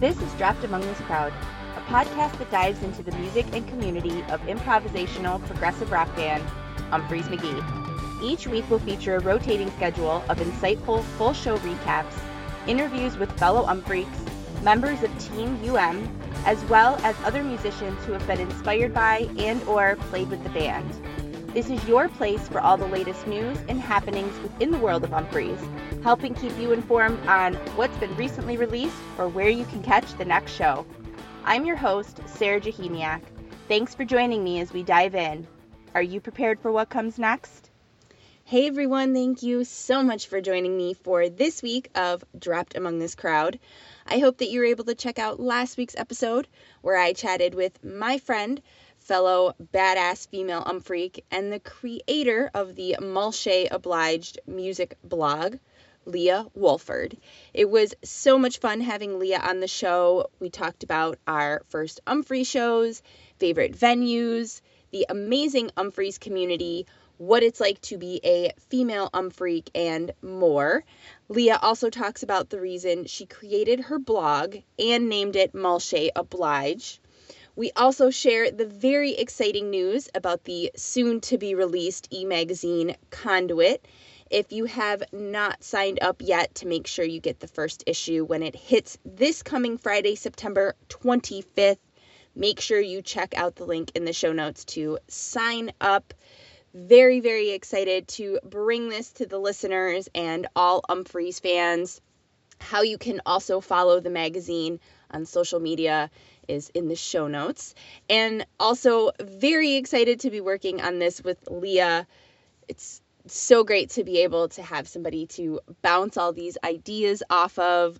This is Dropped Among This Crowd, a podcast that dives into the music and community of improvisational progressive rock band Umphrey's McGee. Each week will feature a rotating schedule of insightful full show recaps, interviews with fellow Umphreaks, members of Team UM, as well as other musicians who have been inspired by and or played with the band. This is your place for all the latest news and happenings within the world of Umphrey's, helping keep you informed on what's been recently released or where you can catch the next show. I'm your host, Sarah Jahemiak. Thanks for joining me as we dive in. Are you prepared for what comes next? Hey everyone, thank you so much for joining me for this week of Dropped Among This Crowd. I hope that you were able to check out last week's episode where I chatted with my friend, fellow badass female umphreak and the creator of the Mulshay Obliged music blog, Leah Wolford. It was so much fun having Leah on the show. We talked about our first Umphrey shows, favorite venues, the amazing Umphreys community, what it's like to be a female umphreak, and more. Leah also talks about the reason she created her blog and named it Mulshay Oblige. We also share the very exciting news about the soon to be released e magazine Conduit. If you have not signed up yet, to make sure you get the first issue when it hits this coming Friday, September 25th, make sure you check out the link in the show notes to sign up. Very, very excited to bring this to the listeners and all Umphreys fans. How you can also follow the magazine on social media is in the show notes. And also, very excited to be working on this with Leah. It's so great to be able to have somebody to bounce all these ideas off of.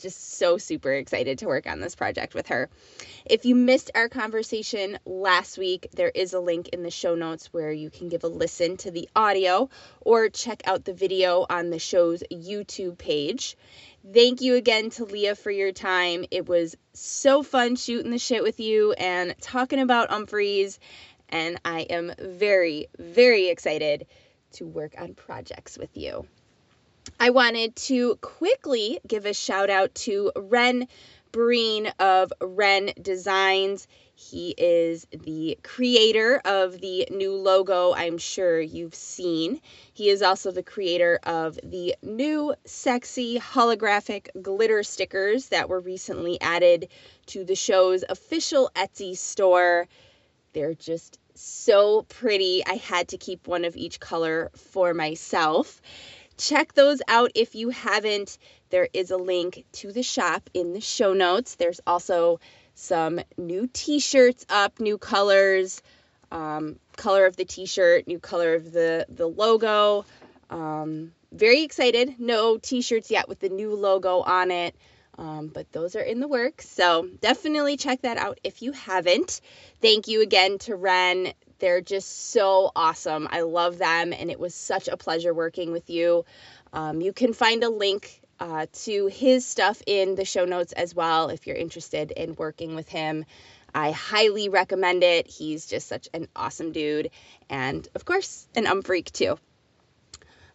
Just so super excited to work on this project with her. If you missed our conversation last week, there is a link in the show notes where you can give a listen to the audio or check out the video on the show's YouTube page. Thank you again to Leah for your time. It was so fun shooting the shit with you and talking about Umphreys. And I am very, very excited to work on projects with you. I wanted to quickly give a shout out to Ren Breen of Ren Designs. He is the creator of the new logo I'm sure you've seen. He is also the creator of the new sexy holographic glitter stickers that were recently added to the show's official Etsy store. They're just so pretty. I had to keep one of each color for myself. Check those out if you haven't. There is a link to the shop in the show notes. There's also some new t-shirts up, new colors, um, color of the t-shirt, new color of the, the logo. Um, very excited. No t-shirts yet with the new logo on it. Um, but those are in the works. So definitely check that out if you haven't. Thank you again to Ren. They're just so awesome. I love them, and it was such a pleasure working with you. Um, you can find a link uh, to his stuff in the show notes as well if you're interested in working with him. I highly recommend it. He's just such an awesome dude, and of course, an umphreak too.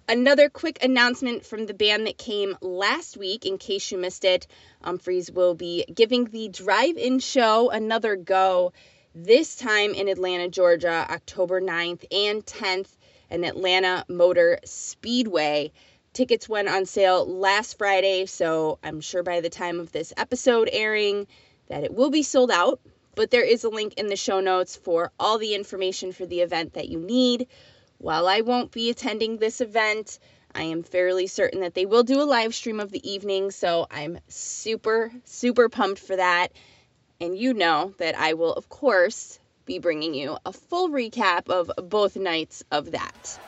Another quick announcement from the band that came last week, in case you missed it. Umphreys will be giving the drive in show another go, this time in Atlanta, Georgia, October 9th and 10th, in Atlanta Motor Speedway. Tickets went on sale last Friday, so I'm sure by the time of this episode airing that it will be sold out. But there is a link in the show notes for all the information for the event that you need. While I won't be attending this event, I am fairly certain that they will do a live stream of the evening, so I'm super, super pumped for that. And you know that I will, of course, be bringing you a full recap of both nights of that.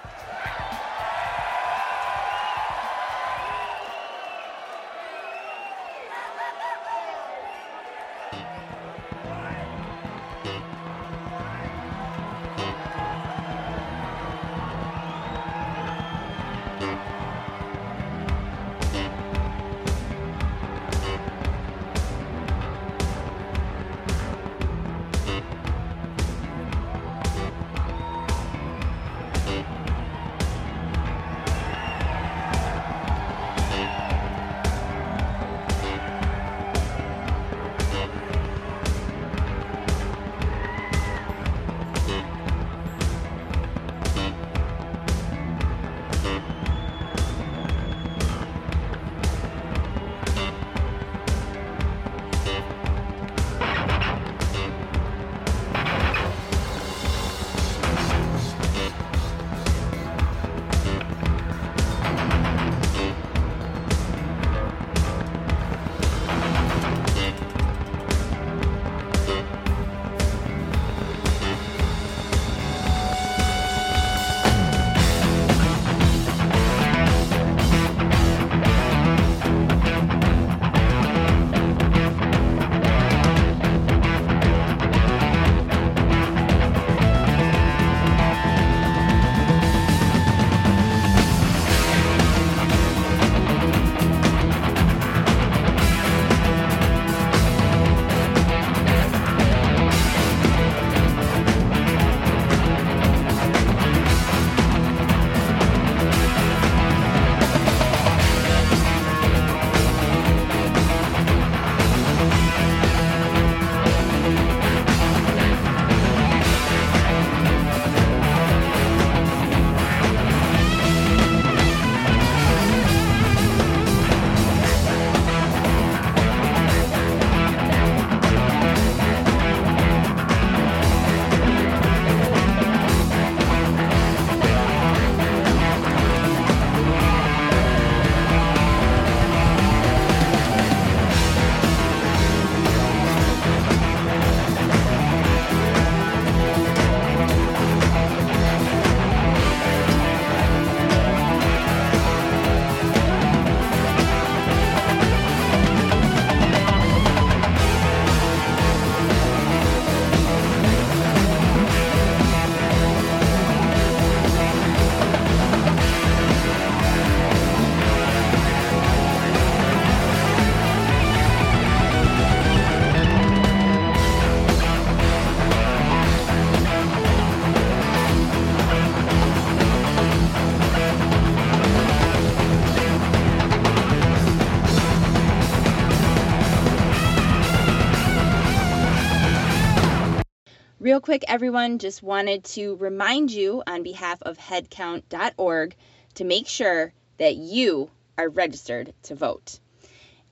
Quick, everyone, just wanted to remind you on behalf of headcount.org to make sure that you are registered to vote.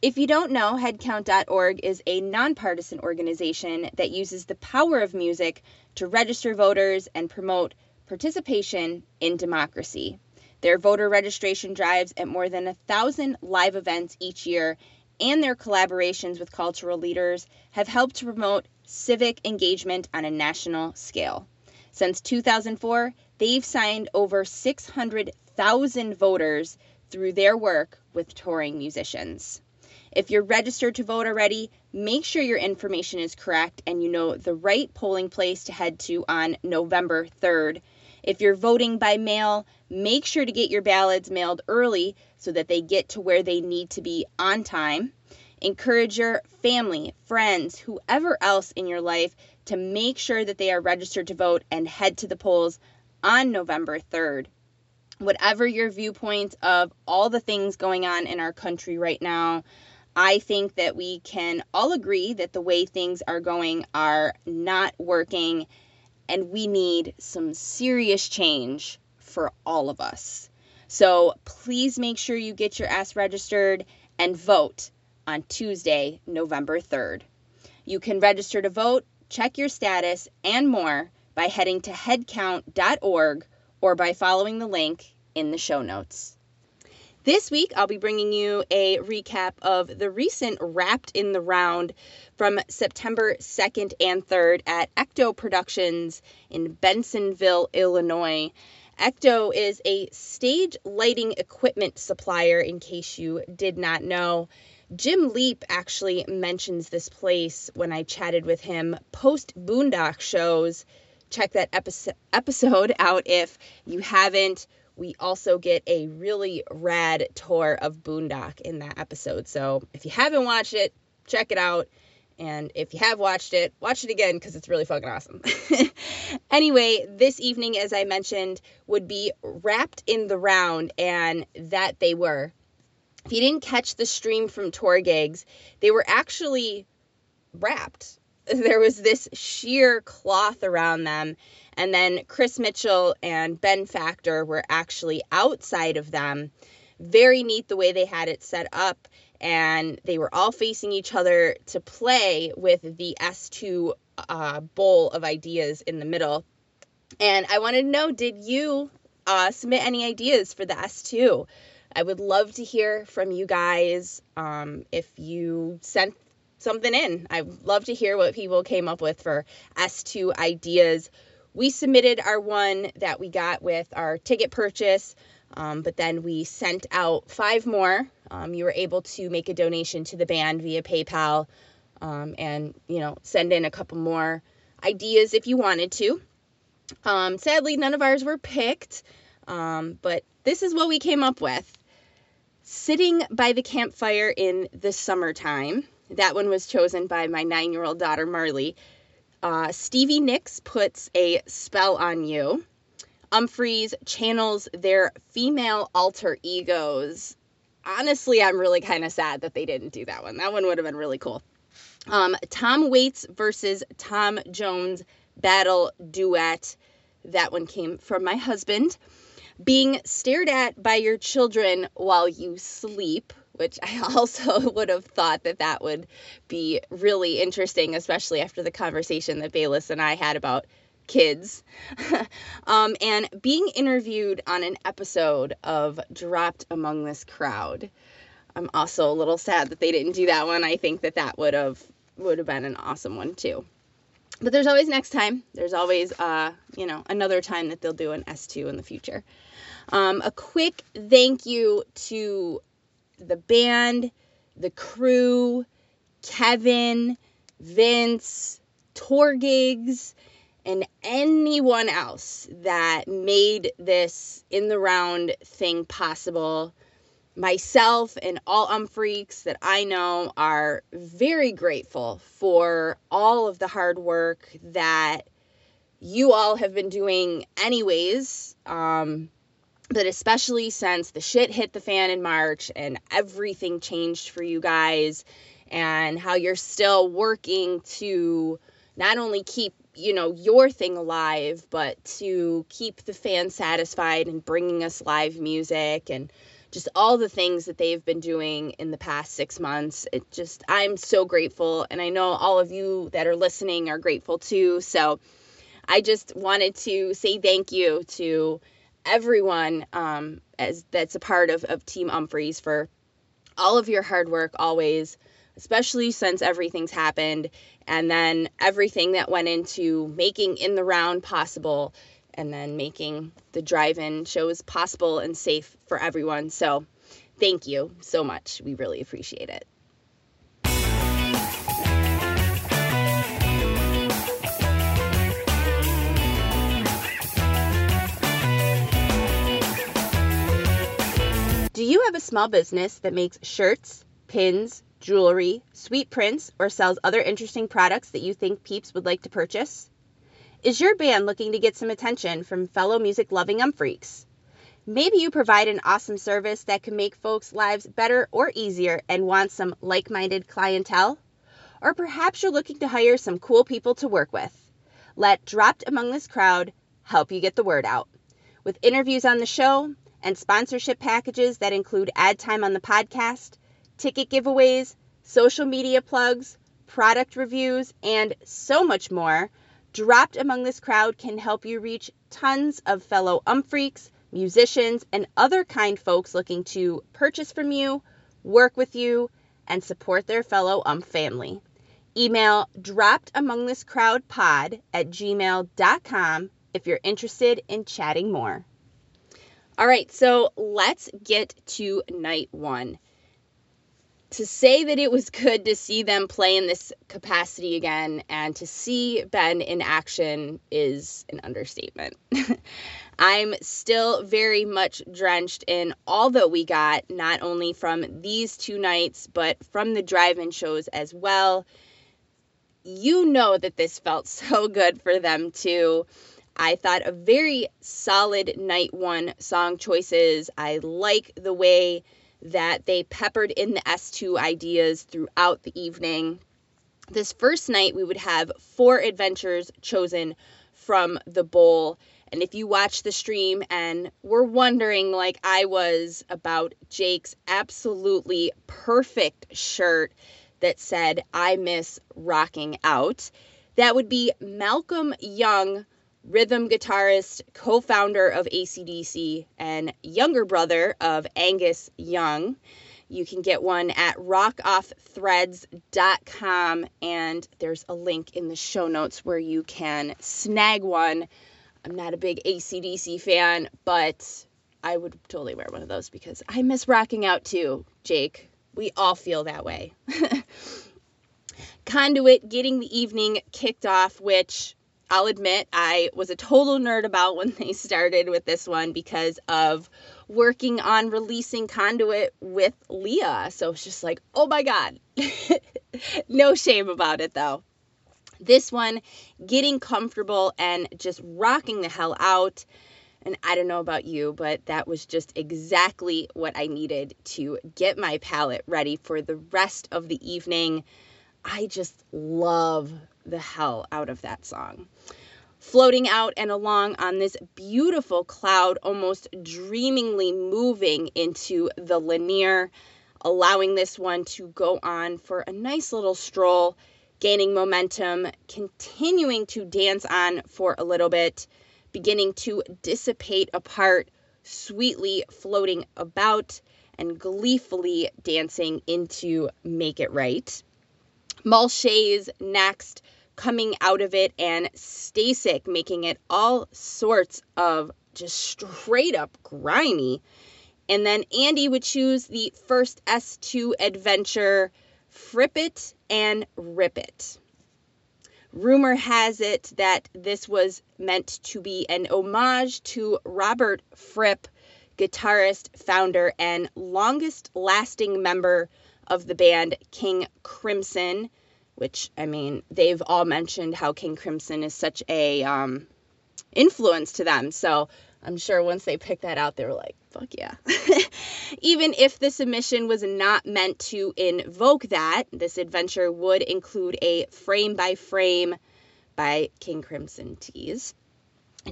If you don't know, headcount.org is a nonpartisan organization that uses the power of music to register voters and promote participation in democracy. Their voter registration drives at more than a thousand live events each year and their collaborations with cultural leaders have helped to promote civic engagement on a national scale. Since 2004, they've signed over 600,000 voters through their work with touring musicians. If you're registered to vote already, make sure your information is correct and you know the right polling place to head to on November 3rd. If you're voting by mail, make sure to get your ballots mailed early so that they get to where they need to be on time. Encourage your family, friends, whoever else in your life to make sure that they are registered to vote and head to the polls on November 3rd. Whatever your viewpoint of all the things going on in our country right now, I think that we can all agree that the way things are going are not working, and we need some serious change for all of us. So please make sure you get your ass registered and vote on Tuesday, November 3rd. You can register to vote, check your status, and more by heading to headcount.org or by following the link in the show notes. This week, I'll be bringing you a recap of the recent Wrapped in the Round from September 2nd and 3rd at Ecto Productions in Bensenville, Illinois. Ecto is a stage lighting equipment supplier, in case you did not know. Jim Leap actually mentions this place when I chatted with him post Boondock shows. Check that episode out if you haven't we also get a really rad tour of Boondock in that episode. So if you haven't watched it, check it out. And if you have watched it, watch it again because it's really fucking awesome. anyway, this evening, as I mentioned, would be wrapped in the round, and that they were. If you didn't catch the stream from TourGigs, they were actually wrapped. There was this sheer cloth around them and then Chris Mitchell and Ben Factor were actually outside of them. Very neat the way they had it set up. And they were all facing each other to play with the S2 uh, bowl of ideas in the middle. And I wanted to know did you uh, submit any ideas for the S2? I would love to hear from you guys um, if you sent something in. I'd love to hear what people came up with for S2 ideas we submitted our one that we got with our ticket purchase, um, but then we sent out five more. Um, you were able to make a donation to the band via PayPal um, and, you know, send in a couple more ideas if you wanted to. Um, sadly, none of ours were picked, um, but this is what we came up with. Sitting by the campfire in the summertime. That one was chosen by my nine year old daughter, Marley uh, Stevie Nicks puts a spell on you. Umphrey's channels their female alter egos. Honestly, I'm really kind of sad that they didn't do that one. That one would have been really cool. Um, Tom Waits versus Tom Jones battle duet. That one came from my husband. Being stared at by your children while you sleep which I also would have thought that that would be really interesting, especially after the conversation that Bayliss and I had about kids. um, and being interviewed on an episode of Dropped Among This Crowd. I'm also a little sad that they didn't do that one. I think that that would have would have been an awesome one too. But there's always next time. There's always, uh, you know, another time that they'll do an S2 in the future. Um, a quick thank you to the band, the crew, Kevin, Vince, TourGigs, and anyone else that made this in the round thing possible. Myself and all Umphreaks that I know are very grateful for all of the hard work that you all have been doing, anyways. Um, but especially since the shit hit the fan in March and everything changed for you guys, and how you're still working to not only keep you know, your thing alive, but to keep the fans satisfied and bringing us live music and just all the things that they've been doing in the past six months. It just, I'm so grateful. And I know all of you that are listening are grateful too. So I just wanted to say thank you to everyone um, as that's a part of, of Team Umphreys for all of your hard work always, especially since everything's happened, and then everything that went into making In the Round possible and then making the drive in shows possible and safe for everyone. So, thank you so much. We really appreciate it. Do you have a small business that makes shirts, pins, jewelry, sweet prints, or sells other interesting products that you think peeps would like to purchase? Is your band looking to get some attention from fellow music loving umphreaks? Maybe you provide an awesome service that can make folks' lives better or easier and want some like minded clientele? Or perhaps you're looking to hire some cool people to work with. Let Dropped Among This Crowd help you get the word out. With interviews on the show and sponsorship packages that include ad time on the podcast, ticket giveaways, social media plugs, product reviews, and so much more dropped among this crowd can help you reach tons of fellow umphreaks, musicians, and other kind folks looking to purchase from you, work with you, and support their fellow umph family. Email dropped among this crowd pod at gmail.com if you're interested in chatting more. All right, so let's get to night one to say that it was good to see them play in this capacity again and to see Ben in action is an understatement. I'm still very much drenched in all that we got, not only from these two nights, but from the drive in shows as well. You know that this felt so good for them too. I thought a very solid night one song choices. I like the way that they peppered in the S2 ideas throughout the evening. This first night, we would have four adventures chosen from the bowl. And if you watch the stream and were wondering, like I was, about Jake's absolutely perfect shirt that said, I miss rocking out, that would be Malcolm Young rhythm guitarist, co founder of ACDC, and younger brother of Angus Young. You can get one at rockoffthreads.com, and there's a link in the show notes where you can snag one. I'm not a big ACDC fan, but I would totally wear one of those because I miss rocking out too, Jake. We all feel that way. Conduit getting the evening kicked off, which I'll admit I was a total nerd about when they started with this one because of working on releasing Conduit with Leah. So it's just like, oh my God. no shame about it though. This one, getting comfortable and just rocking the hell out. And I don't know about you, but that was just exactly what I needed to get my palette ready for the rest of the evening. I just love the hell out of that song. Floating out and along on this beautiful cloud, almost dreamingly moving into the Linear, allowing this one to go on for a nice little stroll, gaining momentum, continuing to dance on for a little bit, beginning to dissipate apart, sweetly floating about, and gleefully dancing into Make It Right. Malshays next, coming out of it, and Stasik making it all sorts of just straight up grimy. And then Andy would choose the first S2 adventure, Fripp It and Rip It. Rumor has it that this was meant to be an homage to Robert Fripp, guitarist, founder, and longest lasting member of the band King Crimson, which I mean, they've all mentioned how King Crimson is such a um, influence to them. So I'm sure once they picked that out, they were like, fuck yeah. Even if the submission was not meant to invoke that, this adventure would include a frame by frame by King Crimson Tease.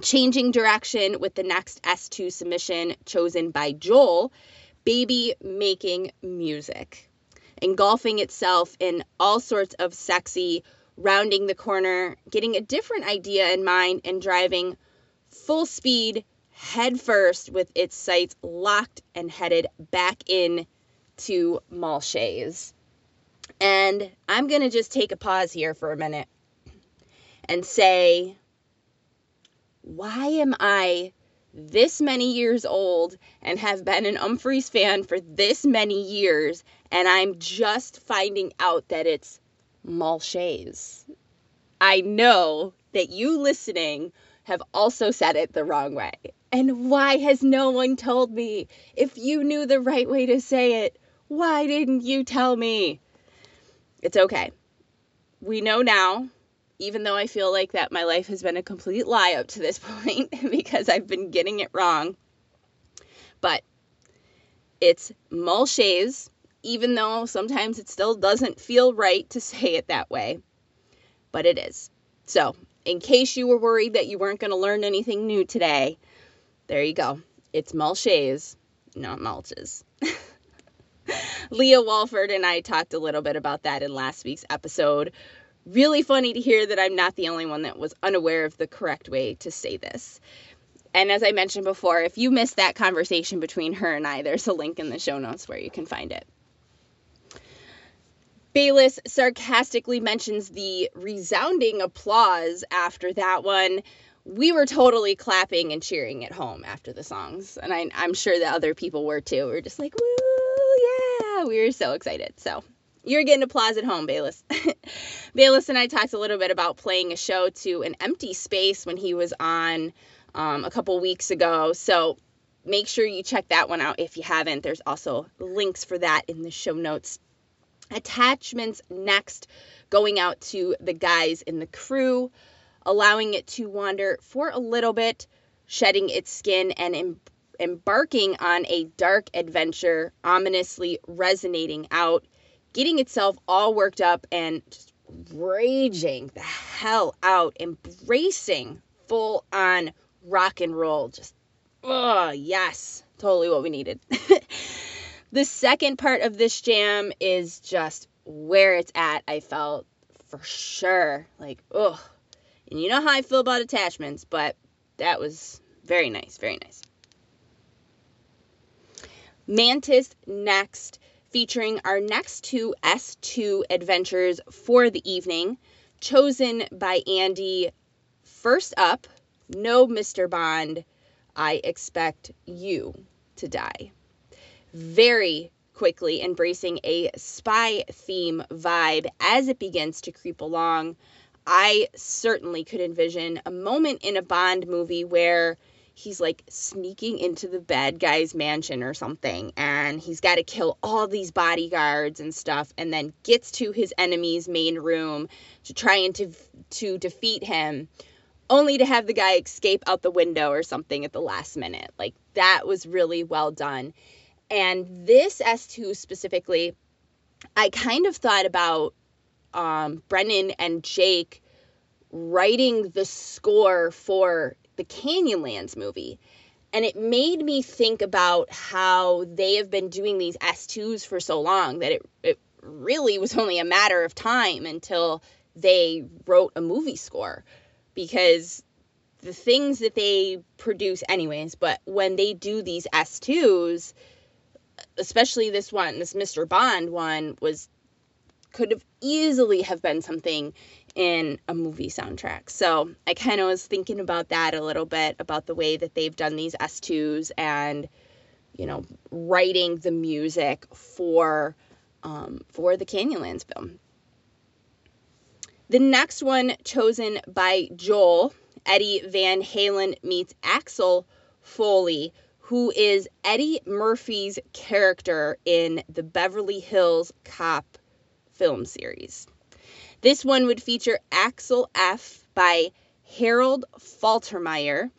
Changing direction with the next S2 submission chosen by Joel, Baby Making Music. Engulfing itself in all sorts of sexy, rounding the corner, getting a different idea in mind, and driving full speed headfirst with its sights locked and headed back in to Malshays. And I'm going to just take a pause here for a minute and say, why am I this many years old and have been an Umphrey's fan for this many years and I'm just finding out that it's Malshays? I know that you listening have also said it the wrong way. And why has no one told me? If you knew the right way to say it, why didn't you tell me? It's okay. We know now, even though I feel like that my life has been a complete lie up to this point because I've been getting it wrong. But it's Malshays, even though sometimes it still doesn't feel right to say it that way. But it is. So, in case you were worried that you weren't going to learn anything new today, there you go. It's Malshays, not Malches. Leah Walford and I talked a little bit about that in last week's episode. Really funny to hear that I'm not the only one that was unaware of the correct way to say this. And as I mentioned before, if you missed that conversation between her and I, there's a link in the show notes where you can find it. Bayliss sarcastically mentions the resounding applause after that one. We were totally clapping and cheering at home after the songs, and I, am sure that other people were too. We are just like, woo, yeah, we were so excited. So you're getting applause at home, Bayliss. Bayliss and I talked a little bit about playing a show to an empty space when he was on um, a couple weeks ago. So make sure you check that one out if you haven't. There's also links for that in the show notes Attachments next, going out to the guys in the crew, allowing it to wander for a little bit, shedding its skin, and em- embarking on a dark adventure, ominously resonating out, getting itself all worked up and just raging the hell out, embracing full on rock and roll. Just, oh, yes, totally what we needed. The second part of this jam is just where it's at. I felt for sure like, ugh. And you know how I feel about attachments, but that was very nice, very nice. Mantis next, featuring our next two S2 adventures for the evening, chosen by Andy. First up, no Mr. Bond, I expect you to die very quickly embracing a spy theme vibe as it begins to creep along. I certainly could envision a moment in a Bond movie where he's like sneaking into the bad guy's mansion or something and he's got to kill all these bodyguards and stuff and then gets to his enemy's main room to try and to, to defeat him only to have the guy escape out the window or something at the last minute. Like that was really well done. And this S2 specifically, I kind of thought about um, Brendan and Jake writing the score for the Canyonlands movie. And it made me think about how they have been doing these S2s for so long that it, it really was only a matter of time until they wrote a movie score. Because the things that they produce, anyways, but when they do these S2s, especially this one, this Mr. Bond one was could have easily have been something in a movie soundtrack. So I kind of was thinking about that a little bit about the way that they've done these S2s and you know writing the music for um, for the Canyonlands film. The next one chosen by Joel, Eddie Van Halen meets Axel Foley, who is Eddie Murphy's character in the Beverly Hills Cop film series. This one would feature Axel F by Harold Faltermeyer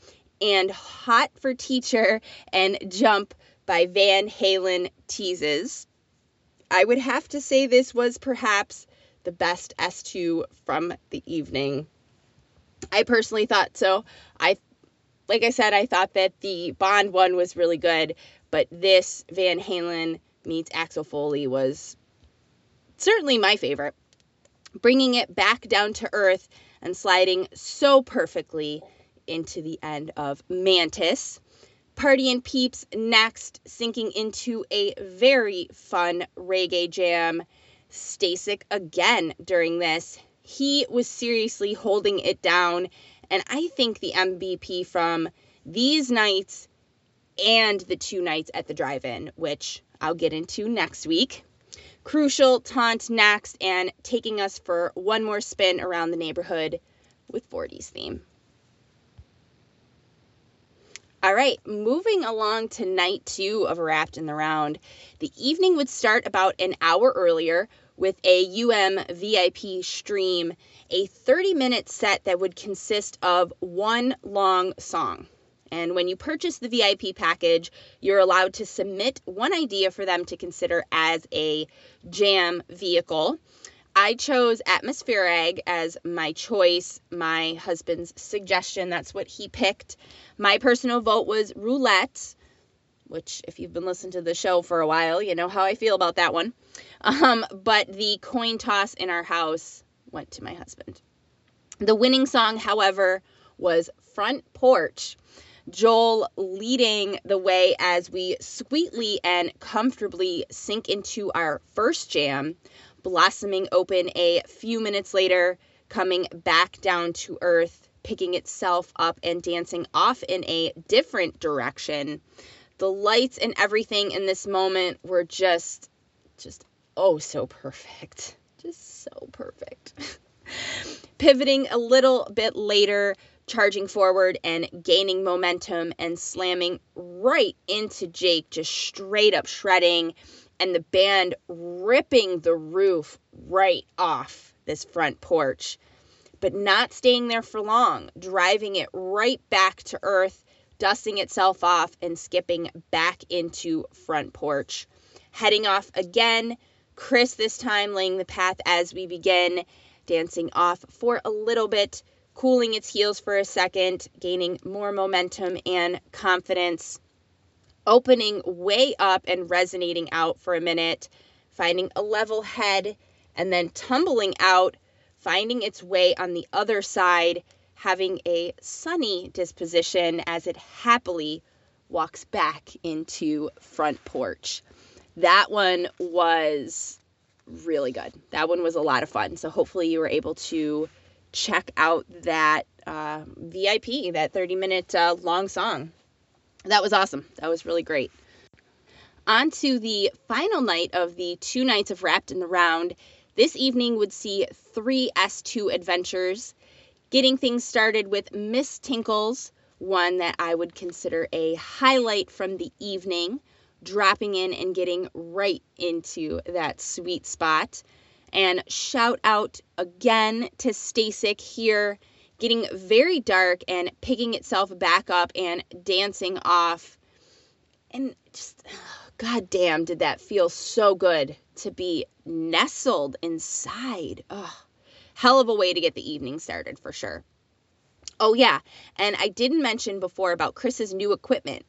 and Hot for Teacher and Jump by Van Halen teases. I would have to say this was perhaps the best S2 from the evening. I personally thought so. I like I said, I thought that the Bond one was really good, but this Van Halen meets Axel Foley was certainly my favorite. Bringing it back down to earth and sliding so perfectly into the end of Mantis. Partyin' Peeps next, sinking into a very fun reggae jam. Stasik again during this. He was seriously holding it down, and I think the MVP from these nights and the two nights at the drive in, which I'll get into next week. Crucial taunt next, and taking us for one more spin around the neighborhood with 40s theme. All right, moving along to night two of Wrapped in the Round. The evening would start about an hour earlier with a UM VIP stream, a 30 minute set that would consist of one long song. And when you purchase the VIP package, you're allowed to submit one idea for them to consider as a jam vehicle. I chose Atmosphere Egg as my choice, my husband's suggestion. That's what he picked. My personal vote was Roulette, which, if you've been listening to the show for a while, you know how I feel about that one. Um, but the coin toss in our house went to my husband. The winning song, however, was Front Porch. Joel leading the way as we sweetly and comfortably sink into our first jam blossoming open a few minutes later, coming back down to earth, picking itself up and dancing off in a different direction. The lights and everything in this moment were just, just oh so perfect. Just so perfect. Pivoting a little bit later, charging forward and gaining momentum and slamming right into Jake, just straight up shredding and the band ripping the roof right off this front porch, but not staying there for long, driving it right back to earth, dusting itself off, and skipping back into front porch. Heading off again, Chris this time laying the path as we begin, dancing off for a little bit, cooling its heels for a second, gaining more momentum and confidence opening way up and resonating out for a minute, finding a level head, and then tumbling out, finding its way on the other side, having a sunny disposition as it happily walks back into front porch. That one was really good. That one was a lot of fun. So hopefully you were able to check out that uh, VIP, that 30 minute uh, long song that was awesome. That was really great. On to the final night of the two nights of Wrapped in the Round. This evening would see three S2 adventures, getting things started with Miss Tinkles, one that I would consider a highlight from the evening, dropping in and getting right into that sweet spot. And shout out again to Stasik here getting very dark and picking itself back up and dancing off. And just, god damn, did that feel so good to be nestled inside. Ugh. Hell of a way to get the evening started for sure. Oh, yeah, and I didn't mention before about Chris's new equipment.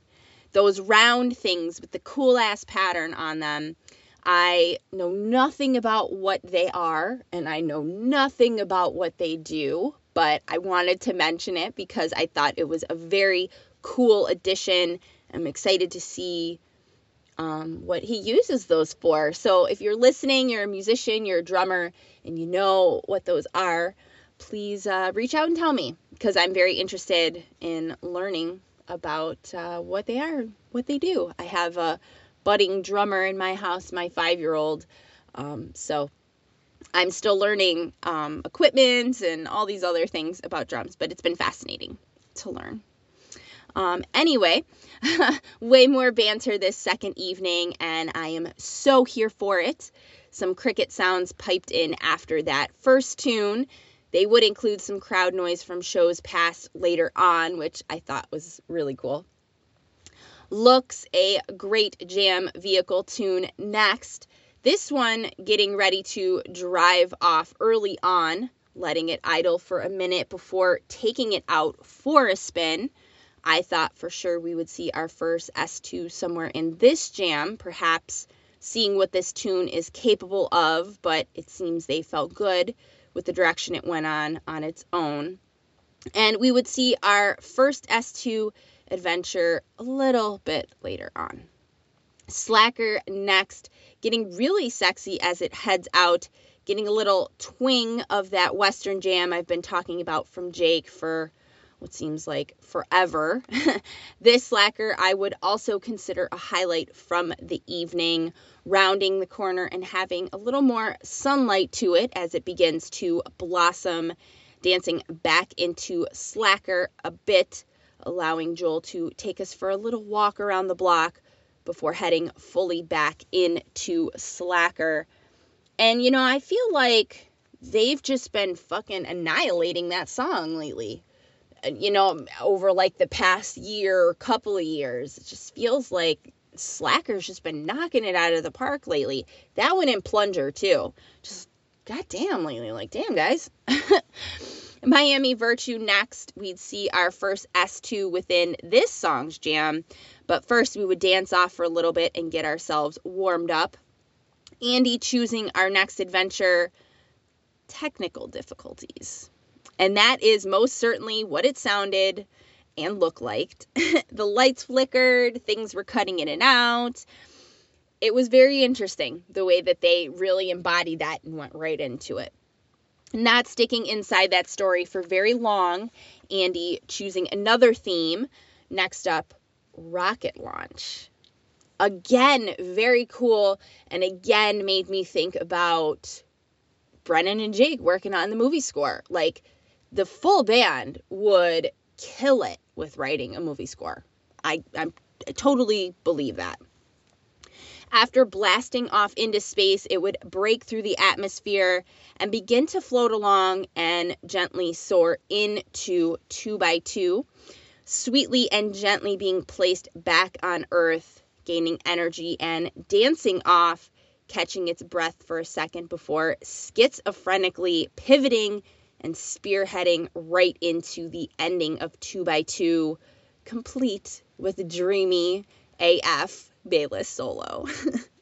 Those round things with the cool ass pattern on them. I know nothing about what they are, and I know nothing about what they do, but I wanted to mention it because I thought it was a very cool addition. I'm excited to see um, what he uses those for. So if you're listening, you're a musician, you're a drummer, and you know what those are, please uh, reach out and tell me because I'm very interested in learning about uh, what they are, what they do. I have a budding drummer in my house, my five year old. Um, so I'm still learning um, equipment and all these other things about drums, but it's been fascinating to learn. Um, anyway, way more banter this second evening, and I am so here for it. Some cricket sounds piped in after that first tune. They would include some crowd noise from shows past later on, which I thought was really cool. Looks a great jam vehicle tune next. This one getting ready to drive off early on letting it idle for a minute before taking it out for a spin. I thought for sure we would see our first S2 somewhere in this jam, perhaps seeing what this tune is capable of, but it seems they felt good with the direction it went on on its own. And we would see our first S2 adventure a little bit later on. Slacker next, getting really sexy as it heads out, getting a little twing of that Western jam I've been talking about from Jake for what seems like forever. this slacker I would also consider a highlight from the evening, rounding the corner and having a little more sunlight to it as it begins to blossom, dancing back into slacker a bit, allowing Joel to take us for a little walk around the block before heading fully back into slacker. And you know, I feel like they've just been fucking annihilating that song lately you know, over like the past year couple of years. It just feels like Slacker's just been knocking it out of the park lately. That one in Plunger too. Just goddamn lately. Like, damn guys. Miami Virtue next. We'd see our first S2 within this song's jam. But first, we would dance off for a little bit and get ourselves warmed up. Andy choosing our next adventure technical difficulties. And that is most certainly what it sounded and looked like. the lights flickered, things were cutting in and out. It was very interesting the way that they really embodied that and went right into it. Not sticking inside that story for very long, Andy choosing another theme. Next up, rocket launch. Again, very cool, and again made me think about Brendan and Jake working on the movie score. Like, the full band would kill it with writing a movie score. I, I, I totally believe that. After blasting off into space, it would break through the atmosphere and begin to float along and gently soar into 2 by 2 sweetly and gently being placed back on Earth, gaining energy and dancing off, catching its breath for a second before schizophrenically pivoting and spearheading right into the ending of 2 by 2 complete with dreamy AF Bayliss solo.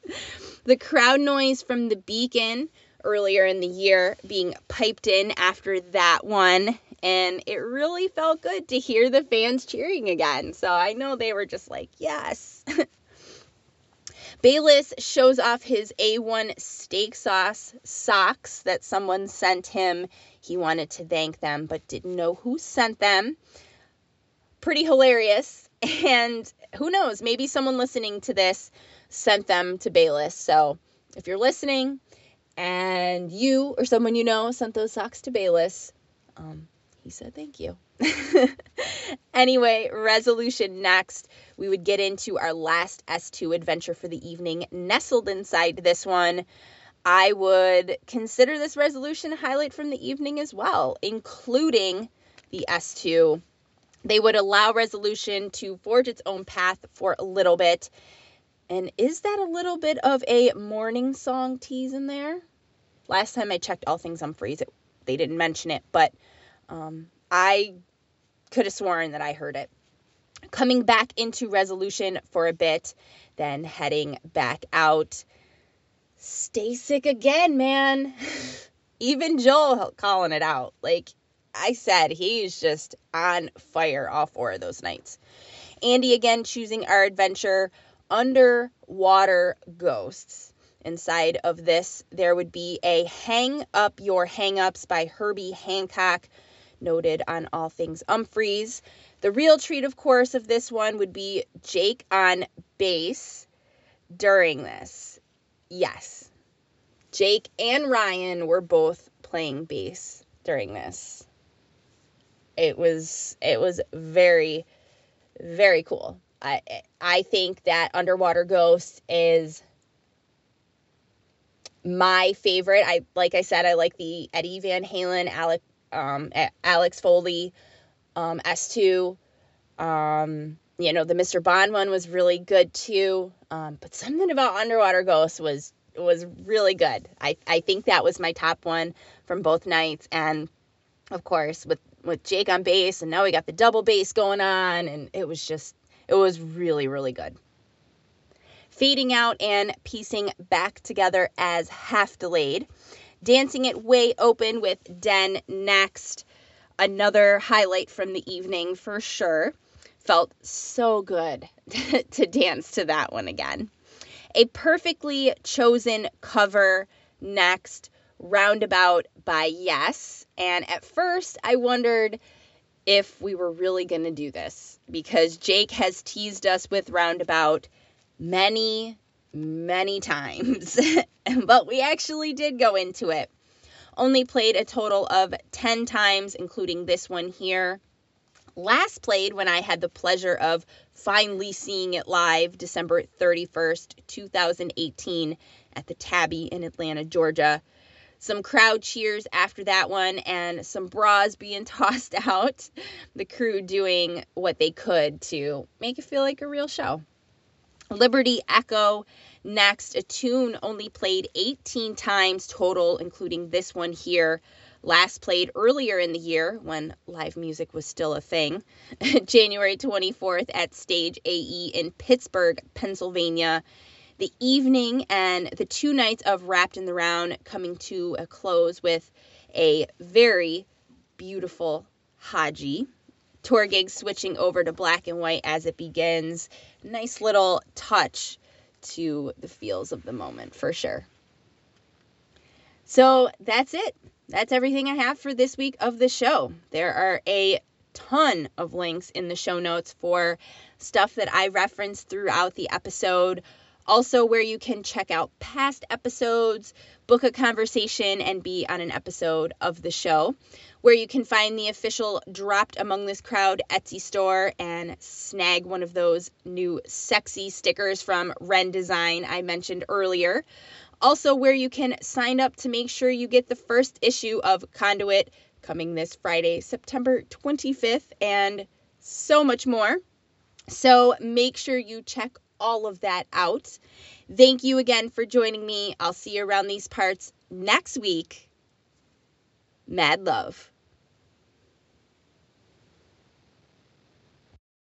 the crowd noise from the beacon earlier in the year being piped in after that one and it really felt good to hear the fans cheering again. So I know they were just like, yes. Bayliss shows off his A1 steak sauce socks that someone sent him. He wanted to thank them, but didn't know who sent them. Pretty hilarious. And who knows, maybe someone listening to this sent them to Bayliss. So if you're listening and you or someone you know sent those socks to Bayliss, um, he said thank you. anyway, resolution next. We would get into our last S2 adventure for the evening. Nestled inside this one, I would consider this resolution highlight from the evening as well, including the S2. They would allow resolution to forge its own path for a little bit. And is that a little bit of a morning song tease in there? Last time I checked All Things Umphreys, it, they didn't mention it, but um, I could have sworn that I heard it. Coming back into resolution for a bit, then heading back out. Stasik again, man. Even Joel calling it out. Like I said, he's just on fire all four of those nights. Andy again choosing our adventure underwater ghosts. Inside of this, there would be a Hang Up Your Hang Ups by Herbie Hancock noted on All Things Umphreys. The real treat, of course, of this one would be Jake on bass during this. Yes, Jake and Ryan were both playing bass during this. It was it was very very cool. I I think that Underwater Ghost is my favorite. I like I said I like the Eddie Van Halen Alec um, Alex Foley, um, S2. Um, you know, the Mr. Bond one was really good too. Um, but something about Underwater Ghost was was really good. I, I think that was my top one from both nights. And of course, with, with Jake on bass, and now we got the double bass going on, and it was just, it was really, really good. Fading out and piecing back together as half delayed. Dancing it way open with Den next. Another highlight from the evening for sure. Felt so good to dance to that one again. A perfectly chosen cover next, Roundabout by Yes. And at first, I wondered if we were really going to do this because Jake has teased us with Roundabout many, many times. but we actually did go into it. Only played a total of 10 times, including this one here. Last played when I had the pleasure of finally seeing it live December 31st, 2018, at the Tabby in Atlanta, Georgia. Some crowd cheers after that one and some bras being tossed out. The crew doing what they could to make it feel like a real show. Liberty Echo next, a tune only played 18 times total, including this one here. Last played earlier in the year when live music was still a thing, January 24th at Stage AE in Pittsburgh, Pennsylvania. The evening and the two nights of Wrapped in the Round coming to a close with a very beautiful Haji TourGigs switching over to black and white as it begins. Nice little touch to the feels of the moment for sure. So that's it. That's everything I have for this week of the show. There are a ton of links in the show notes for stuff that I referenced throughout the episode. Also, where you can check out past episodes, book a conversation, and be on an episode of the show where you can find the official Dropped Among This Crowd Etsy store and snag one of those new sexy stickers from Ren Design I mentioned earlier. Also, where you can sign up to make sure you get the first issue of Conduit coming this Friday, September 25th, and so much more. So make sure you check all of that out. Thank you again for joining me. I'll see you around these parts next week. Mad love.